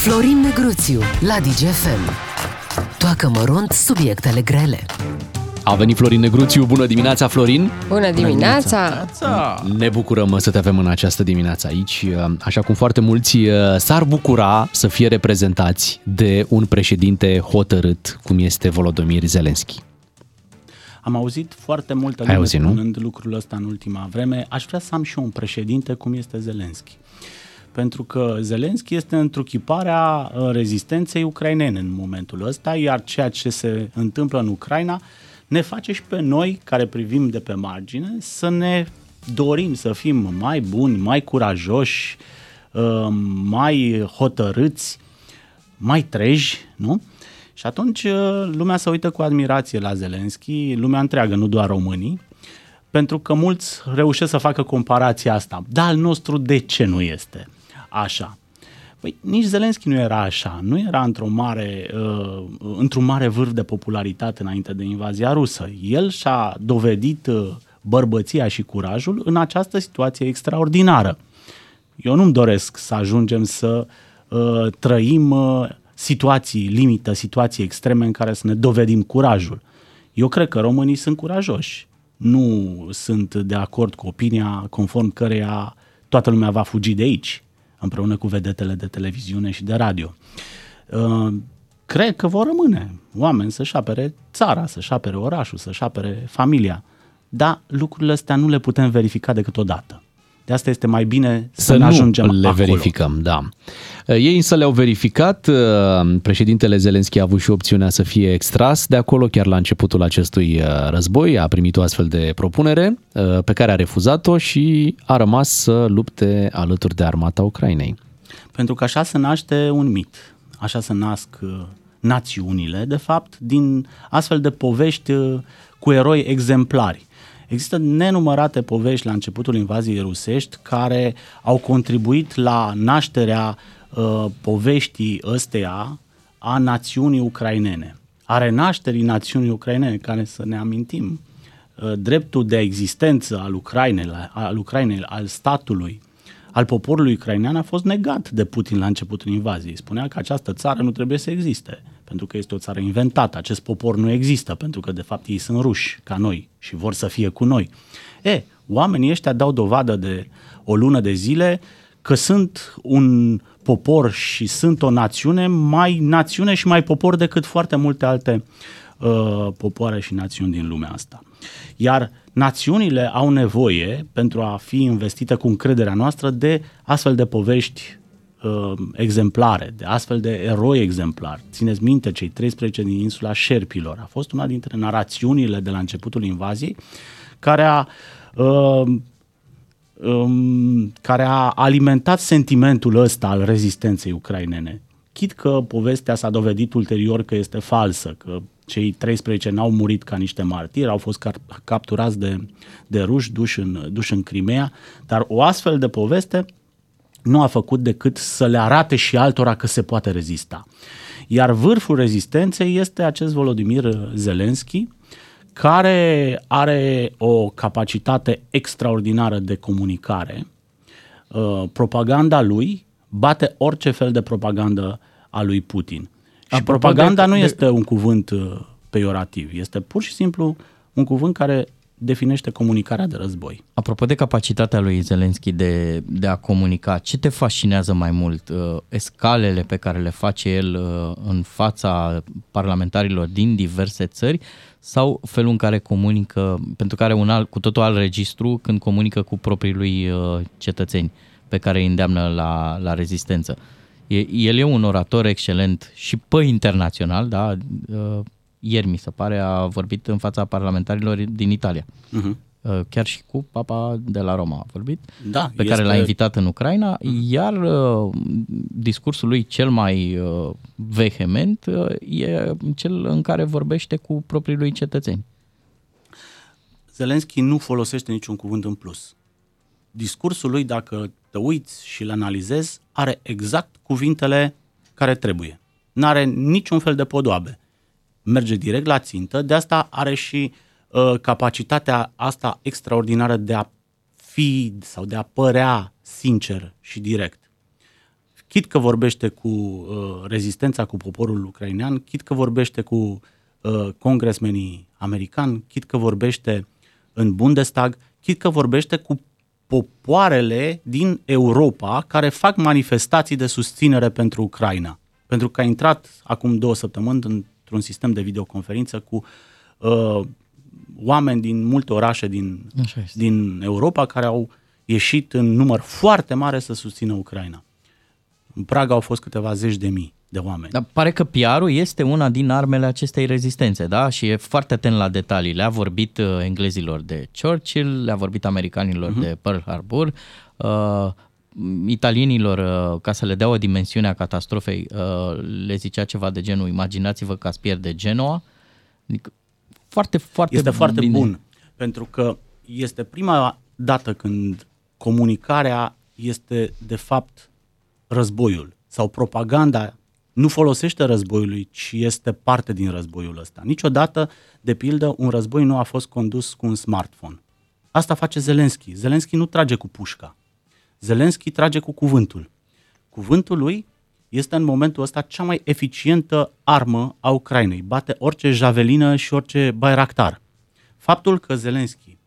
Florin Negruțiu la DGFM. Toacă mărunt subiectele grele. A venit Florin Negruțiu, bună dimineața Florin! Bună dimineața! Ne bucurăm să te avem în această dimineață aici, așa cum foarte mulți uh, s-ar bucura să fie reprezentați de un președinte hotărât, cum este Volodymyr Zelensky. Am auzit foarte multă lume spunând lucrul ăsta în ultima vreme. Aș vrea să am și eu un președinte cum este Zelensky pentru că Zelenski este întruchiparea uh, rezistenței ucrainene în momentul ăsta, iar ceea ce se întâmplă în Ucraina ne face și pe noi, care privim de pe margine, să ne dorim să fim mai buni, mai curajoși, uh, mai hotărâți, mai treji, nu? Și atunci uh, lumea se uită cu admirație la Zelenski, lumea întreagă, nu doar românii, pentru că mulți reușesc să facă comparația asta. Dar al nostru de ce nu este? Așa. Păi nici Zelenski nu era așa, nu era într-o mare, uh, într-un mare vârf de popularitate înainte de invazia rusă. El și-a dovedit uh, bărbăția și curajul în această situație extraordinară. Eu nu-mi doresc să ajungem să uh, trăim uh, situații limită, situații extreme în care să ne dovedim curajul. Eu cred că românii sunt curajoși. Nu sunt de acord cu opinia conform căreia toată lumea va fugi de aici împreună cu vedetele de televiziune și de radio. Uh, cred că vor rămâne oameni să-și apere țara, să-și apere orașul, să-și apere familia. Dar lucrurile astea nu le putem verifica decât odată. De asta este mai bine să, să nu ajungem le acolo. verificăm, da. Ei însă le-au verificat, uh, președintele Zelenski a avut și opțiunea să fie extras de acolo chiar la începutul acestui uh, război, a primit o astfel de propunere uh, pe care a refuzat-o și a rămas să lupte alături de armata Ucrainei. Pentru că așa se naște un mit, așa se nasc națiunile, de fapt, din astfel de povești cu eroi exemplari. Există nenumărate povești la începutul invaziei rusești care au contribuit la nașterea uh, poveștii ăsteia a națiunii ucrainene, a renașterii națiunii ucrainene, care să ne amintim, uh, dreptul de existență al Ucrainei, al Ucrainei, al statului, al poporului ucrainean a fost negat de Putin la începutul invaziei. Spunea că această țară nu trebuie să existe, pentru că este o țară inventată. Acest popor nu există, pentru că de fapt ei sunt ruși ca noi și vor să fie cu noi. E, oamenii ăștia dau dovadă de o lună de zile că sunt un popor și sunt o națiune mai națiune și mai popor decât foarte multe alte uh, popoare și națiuni din lumea asta. Iar națiunile au nevoie, pentru a fi investite cu încrederea noastră, de astfel de povești uh, exemplare, de astfel de eroi exemplari. Țineți minte, cei 13 din insula Șerpilor. A fost una dintre narațiunile de la începutul invaziei care a uh, um, care a alimentat sentimentul ăsta al rezistenței ucrainene. Chit că povestea s-a dovedit ulterior că este falsă, că cei 13 n-au murit ca niște martiri, au fost capturați de, de ruși, duși în, duși în Crimea, dar o astfel de poveste nu a făcut decât să le arate și altora că se poate rezista. Iar vârful rezistenței este acest Volodymyr Zelensky, care are o capacitate extraordinară de comunicare. Uh, propaganda lui bate orice fel de propagandă a lui Putin. Și Apropo propaganda de, nu este un cuvânt uh, peiorativ, este pur și simplu un cuvânt care definește comunicarea de război. Apropo de capacitatea lui Zelensky de, de a comunica, ce te fascinează mai mult? Uh, escalele pe care le face el uh, în fața parlamentarilor din diverse țări sau felul în care comunică, pentru că are un alt, cu totul alt registru când comunică cu proprii lui uh, cetățeni pe care îi îndeamnă la, la rezistență? El e un orator excelent și pe internațional, da? Ieri mi se pare, a vorbit în fața parlamentarilor din Italia. Uh-huh. Chiar și cu papa de la Roma a vorbit, da, pe este... care l-a invitat în Ucraina, iar uh, discursul lui cel mai uh, vehement e cel în care vorbește cu proprii lui cetățeni. Zelenski nu folosește niciun cuvânt în plus. Discursul lui, dacă te uiți și îl analizezi, are exact cuvintele care trebuie. Nu are niciun fel de podoabe merge direct la țintă, de asta are și uh, capacitatea asta extraordinară de a fi sau de a părea sincer și direct. chit că vorbește cu uh, rezistența cu poporul ucrainean, chit că vorbește cu uh, congresmenii americani, chit că vorbește în Bundestag, chit că vorbește cu popoarele din Europa care fac manifestații de susținere pentru Ucraina. Pentru că a intrat acum două săptămâni într-un sistem de videoconferință cu uh, oameni din multe orașe din, din Europa care au ieșit în număr foarte mare să susțină Ucraina. În Praga au fost câteva zeci de mii de oameni. Dar pare că PR-ul este una din armele acestei rezistențe, da? Și e foarte atent la detalii. Le-a vorbit uh, englezilor de Churchill, le-a vorbit americanilor uh-huh. de Pearl Harbor, uh, italienilor, uh, ca să le dea o dimensiune a catastrofei, uh, le zicea ceva de genul, imaginați-vă că ați pierde Genoa. Adică foarte, foarte Este foarte bine. bun, pentru că este prima dată când comunicarea este de fapt războiul sau propaganda nu folosește războiului, ci este parte din războiul ăsta. Niciodată, de pildă, un război nu a fost condus cu un smartphone. Asta face Zelenski. Zelenski nu trage cu pușca. Zelenski trage cu cuvântul. Cuvântul lui este în momentul ăsta cea mai eficientă armă a Ucrainei. Bate orice javelină și orice bayraktar. Faptul că Zelenski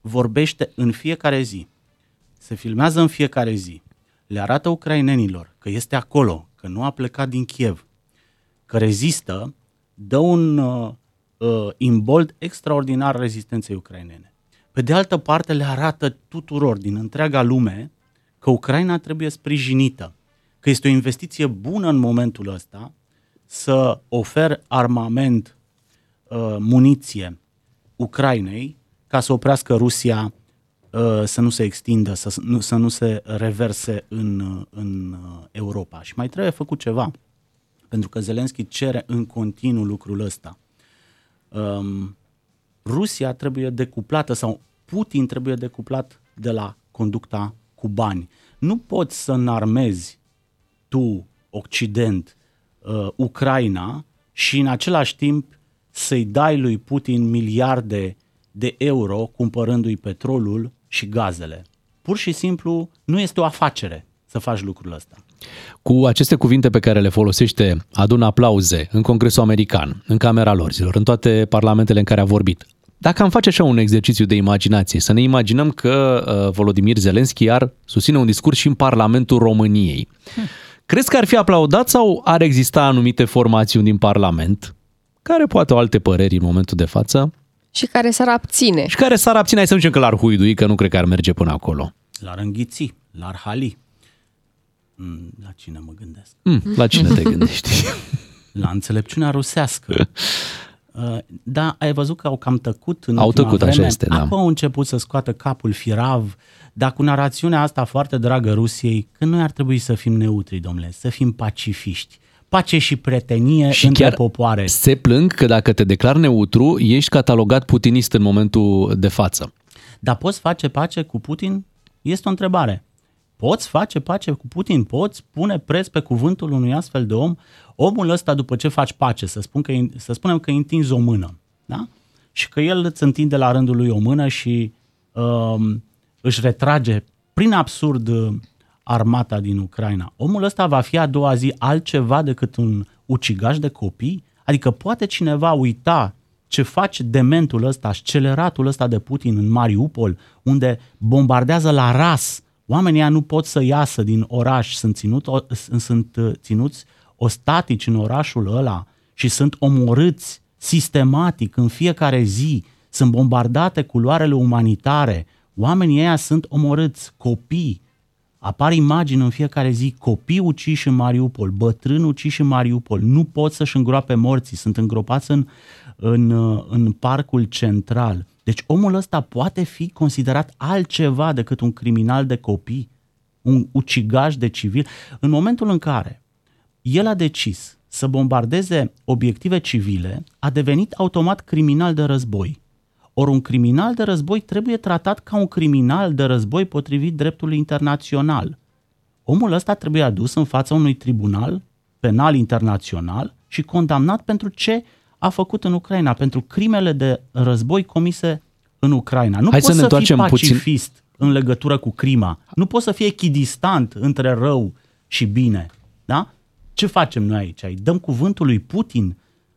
vorbește în fiecare zi, se filmează în fiecare zi, le arată ucrainenilor că este acolo, că nu a plecat din Kiev, că rezistă, dă un uh, uh, imbold extraordinar rezistenței ucrainene. Pe de altă parte, le arată tuturor din întreaga lume că Ucraina trebuie sprijinită, că este o investiție bună în momentul ăsta să ofer armament, uh, muniție Ucrainei ca să oprească Rusia Uh, să nu se extindă, să nu, să nu se reverse în, uh, în uh, Europa. Și mai trebuie făcut ceva, pentru că Zelenski cere în continuu lucrul ăsta. Um, Rusia trebuie decuplată sau Putin trebuie decuplat de la conducta cu bani. Nu poți să înarmezi tu, Occident, uh, Ucraina și în același timp să-i dai lui Putin miliarde de euro cumpărându-i petrolul și gazele. Pur și simplu nu este o afacere să faci lucrul ăsta. Cu aceste cuvinte pe care le folosește, adună aplauze în Congresul American, în Camera Lorzilor, în toate parlamentele în care a vorbit. Dacă am face așa un exercițiu de imaginație, să ne imaginăm că uh, Volodimir Zelenski ar susține un discurs și în Parlamentul României. Hm. Crezi că ar fi aplaudat sau ar exista anumite formațiuni din Parlament care poate au alte păreri în momentul de față și care s-ar abține. Și care s-ar abține, hai să zicem că l-ar huidui, că nu cred că ar merge până acolo. L-ar înghiți, l-ar hali. Mm, la cine mă gândesc? Mm, la cine te gândești? la înțelepciunea rusească. Uh, da, ai văzut că au cam tăcut în Au tăcut, vreme. așa este, da. Acum au început să scoată capul firav, dar cu narațiunea asta foarte dragă Rusiei, că noi ar trebui să fim neutri, domnule, să fim pacifiști pace și prietenie și între chiar popoare. se plâng că dacă te declar neutru, ești catalogat putinist în momentul de față. Dar poți face pace cu Putin? Este o întrebare. Poți face pace cu Putin? Poți pune preț pe cuvântul unui astfel de om? Omul ăsta, după ce faci pace, să, spun că, să spunem că îi întinzi o mână, da? și că el îți întinde la rândul lui o mână și um, își retrage prin absurd armata din Ucraina. Omul ăsta va fi a doua zi altceva decât un ucigaș de copii? Adică poate cineva uita ce face dementul ăsta, sceleratul ăsta de Putin în Mariupol, unde bombardează la ras. Oamenii nu pot să iasă din oraș, sunt, ținut, sunt uh, ținuți ostatici în orașul ăla și sunt omorâți sistematic în fiecare zi, sunt bombardate culoarele umanitare, oamenii ăia sunt omorâți, copii, Apar imagini în fiecare zi, copii uciși în Mariupol, bătrâni uciși în Mariupol, nu pot să-și îngroape morții, sunt îngropați în, în, în parcul central. Deci omul ăsta poate fi considerat altceva decât un criminal de copii, un ucigaș de civil. În momentul în care el a decis să bombardeze obiective civile, a devenit automat criminal de război. Ori un criminal de război trebuie tratat ca un criminal de război potrivit dreptului internațional. Omul ăsta trebuie adus în fața unui tribunal penal internațional și condamnat pentru ce a făcut în Ucraina, pentru crimele de război comise în Ucraina. Nu Hai poți să, ne să fii pacifist puțin. în legătură cu crima. Nu poți să fii echidistant între rău și bine, da? Ce facem noi aici? Îi dăm cuvântul lui Putin?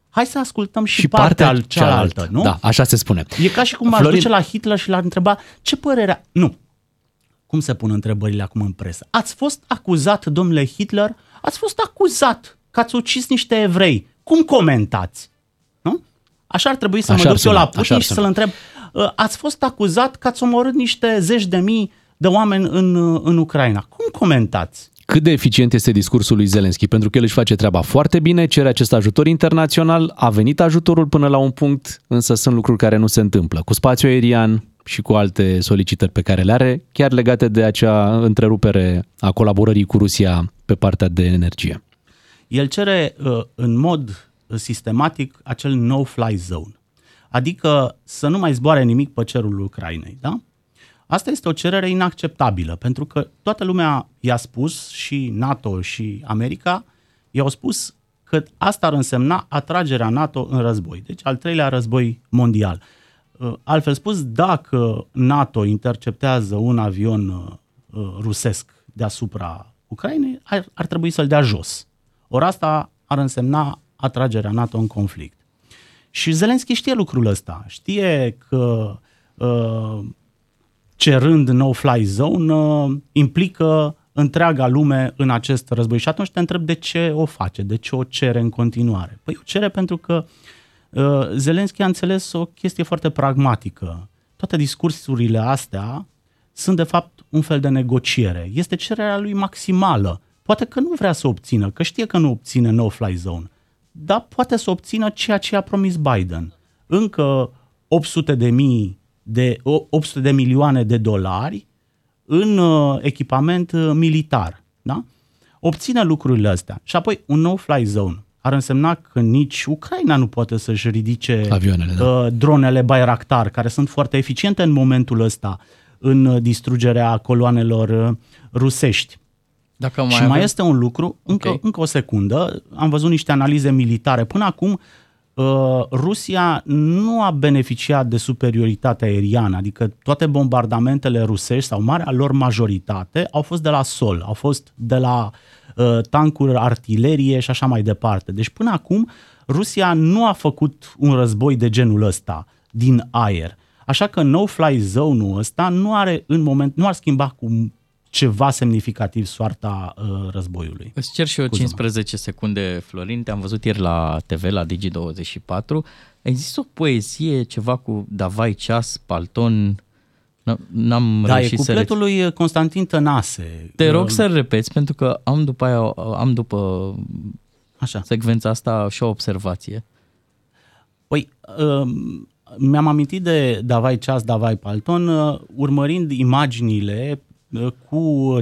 Hai să ascultăm și, și partea, partea cealaltă, cealaltă, nu? Da, așa se spune. E ca și cum Florin... aș duce la Hitler și l-ar întreba ce părere... Nu. Cum se pun întrebările acum în presă? Ați fost acuzat, domnule Hitler, ați fost acuzat că ați ucis niște evrei. Cum comentați? Nu? Așa ar trebui să așa mă duc eu la Putin și să-l întreb. Ă, ați fost acuzat că ați omorât niște zeci de mii de oameni în, în Ucraina. Cum comentați? Cât de eficient este discursul lui Zelenski? Pentru că el își face treaba foarte bine, cere acest ajutor internațional, a venit ajutorul până la un punct, însă sunt lucruri care nu se întâmplă. Cu spațiu aerian și cu alte solicitări pe care le are, chiar legate de acea întrerupere a colaborării cu Rusia pe partea de energie. El cere uh, în mod sistematic acel no-fly zone, adică să nu mai zboare nimic pe cerul Ucrainei. Da? Asta este o cerere inacceptabilă, pentru că toată lumea i-a spus, și NATO și America, i-au spus că asta ar însemna atragerea NATO în război, deci al treilea război mondial. Uh, altfel spus, dacă NATO interceptează un avion uh, rusesc deasupra Ucrainei, ar, ar trebui să-l dea jos. Ori asta ar însemna atragerea NATO în conflict. Și Zelenski știe lucrul ăsta. Știe că uh, cerând no-fly zone uh, implică întreaga lume în acest război. Și atunci te întreb de ce o face, de ce o cere în continuare. Păi o cere pentru că uh, Zelenski a înțeles o chestie foarte pragmatică. Toate discursurile astea sunt de fapt un fel de negociere. Este cererea lui maximală. Poate că nu vrea să obțină, că știe că nu obține no-fly zone, dar poate să obțină ceea ce a promis Biden. Încă 800 de mii de 800 de milioane de dolari în uh, echipament uh, militar. Da? Obține lucrurile astea. Și apoi un no-fly zone ar însemna că nici Ucraina nu poate să-și ridice Avioanele, da. uh, dronele Bayraktar, care sunt foarte eficiente în momentul ăsta în uh, distrugerea coloanelor uh, rusești. Dacă mai și avem... mai este un lucru, încă, okay. încă o secundă, am văzut niște analize militare. Până acum, uh, Rusia nu a beneficiat de superioritate aeriană, adică toate bombardamentele rusești sau marea lor majoritate au fost de la sol, au fost de la uh, tancuri, artilerie și așa mai departe. Deci până acum Rusia nu a făcut un război de genul ăsta din aer. Așa că no-fly zone-ul ăsta nu are în moment, nu ar schimba cu ceva semnificativ soarta uh, războiului. Îți cer și eu 15 secunde, Florin, te-am văzut ieri la TV, la Digi24. Există o poezie, ceva cu Davai Ceas, Palton, N-am da, e cupletul să lui Constantin Tănase. Te rog să repeți, pentru că am după aia, am după Așa. secvența asta și o observație. Păi, uh, mi-am amintit de Davai Ceas, Davai Palton, uh, urmărind imaginile cu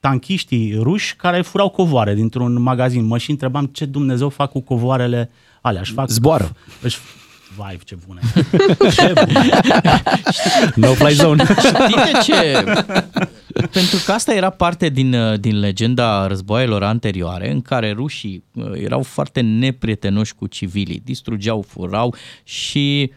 tanchiștii ruși care furau covoare dintr-un magazin. Mă și întrebam ce Dumnezeu fac cu covoarele alea. Își fac, Zboară. Își, vai, ce bune. ce bune. no fly zone. Știți de ce? Pentru că asta era parte din, din legenda războaielor anterioare, în care rușii uh, erau foarte neprietenoși cu civilii, distrugeau, furau și...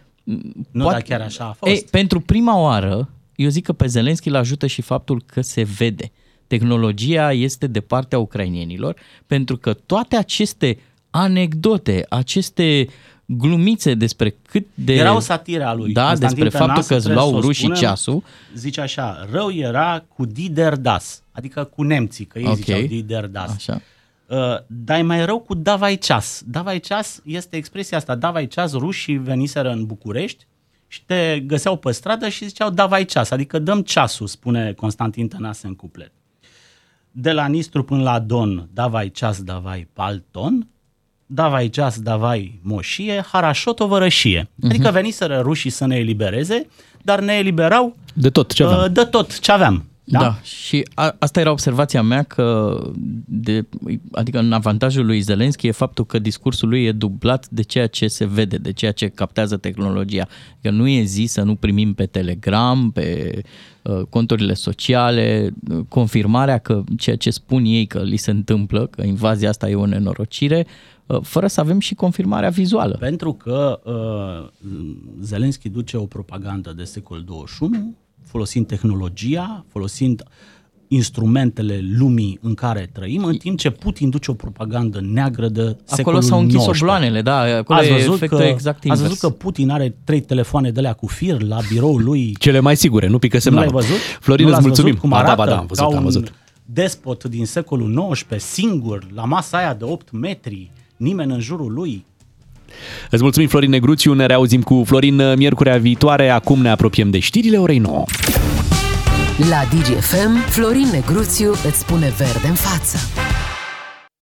Nu, poate, dar chiar așa a fost. Ei, pentru prima oară, eu zic că pe Zelenski îl ajută și faptul că se vede. Tehnologia este de partea ucrainienilor, pentru că toate aceste anecdote, aceste glumițe despre cât de... Era o satiră a lui. Da, Constantin despre faptul că îți luau rușii ceasul. Zice așa, rău era cu Dider Das, adică cu nemții, că ei okay. ziceau Dider Das. Așa. Uh, dar e mai rău cu Davai Ceas. Davai Ceas este expresia asta, Davai Ceas, rușii veniseră în București și te găseau pe stradă și ziceau davai ceas, adică dăm ceasul, spune Constantin Tănase în cuplet. De la Nistru până la Don, davai ceas, davai palton, davai ceas, davai moșie, harașot o vărășie. Uh-huh. Adică veniseră rușii să ne elibereze, dar ne eliberau de tot ce aveam. Uh, de tot ce aveam. Da? da, și a, asta era observația mea că, de, adică în avantajul lui Zelenski e faptul că discursul lui e dublat de ceea ce se vede, de ceea ce captează tehnologia. Că nu e zi să nu primim pe Telegram, pe uh, conturile sociale, confirmarea că ceea ce spun ei că li se întâmplă, că invazia asta e o nenorocire, uh, fără să avem și confirmarea vizuală. Pentru că uh, Zelenski duce o propagandă de secol 21 folosind tehnologia, folosind instrumentele lumii în care trăim, în timp ce Putin duce o propagandă neagră de Acolo s-au închis obloanele, da, acolo ați văzut văzut, că, exact invers. ați văzut că Putin are trei telefoane de alea cu fir la biroul lui. Cele mai sigure, nu pică Nu semnalul. l-ai văzut? Florin, nu îți l-ați mulțumim. Văzut cum Ba arată? da, ba da, am văzut, ca am un văzut. despot din secolul XIX, singur, la masa aia de 8 metri, nimeni în jurul lui. Îți mulțumim, Florin Negruțiu. Ne reauzim cu Florin uh, miercurea viitoare. Acum ne apropiem de știrile orei 9. La DGFM, Florin Negruțiu îți spune verde în față.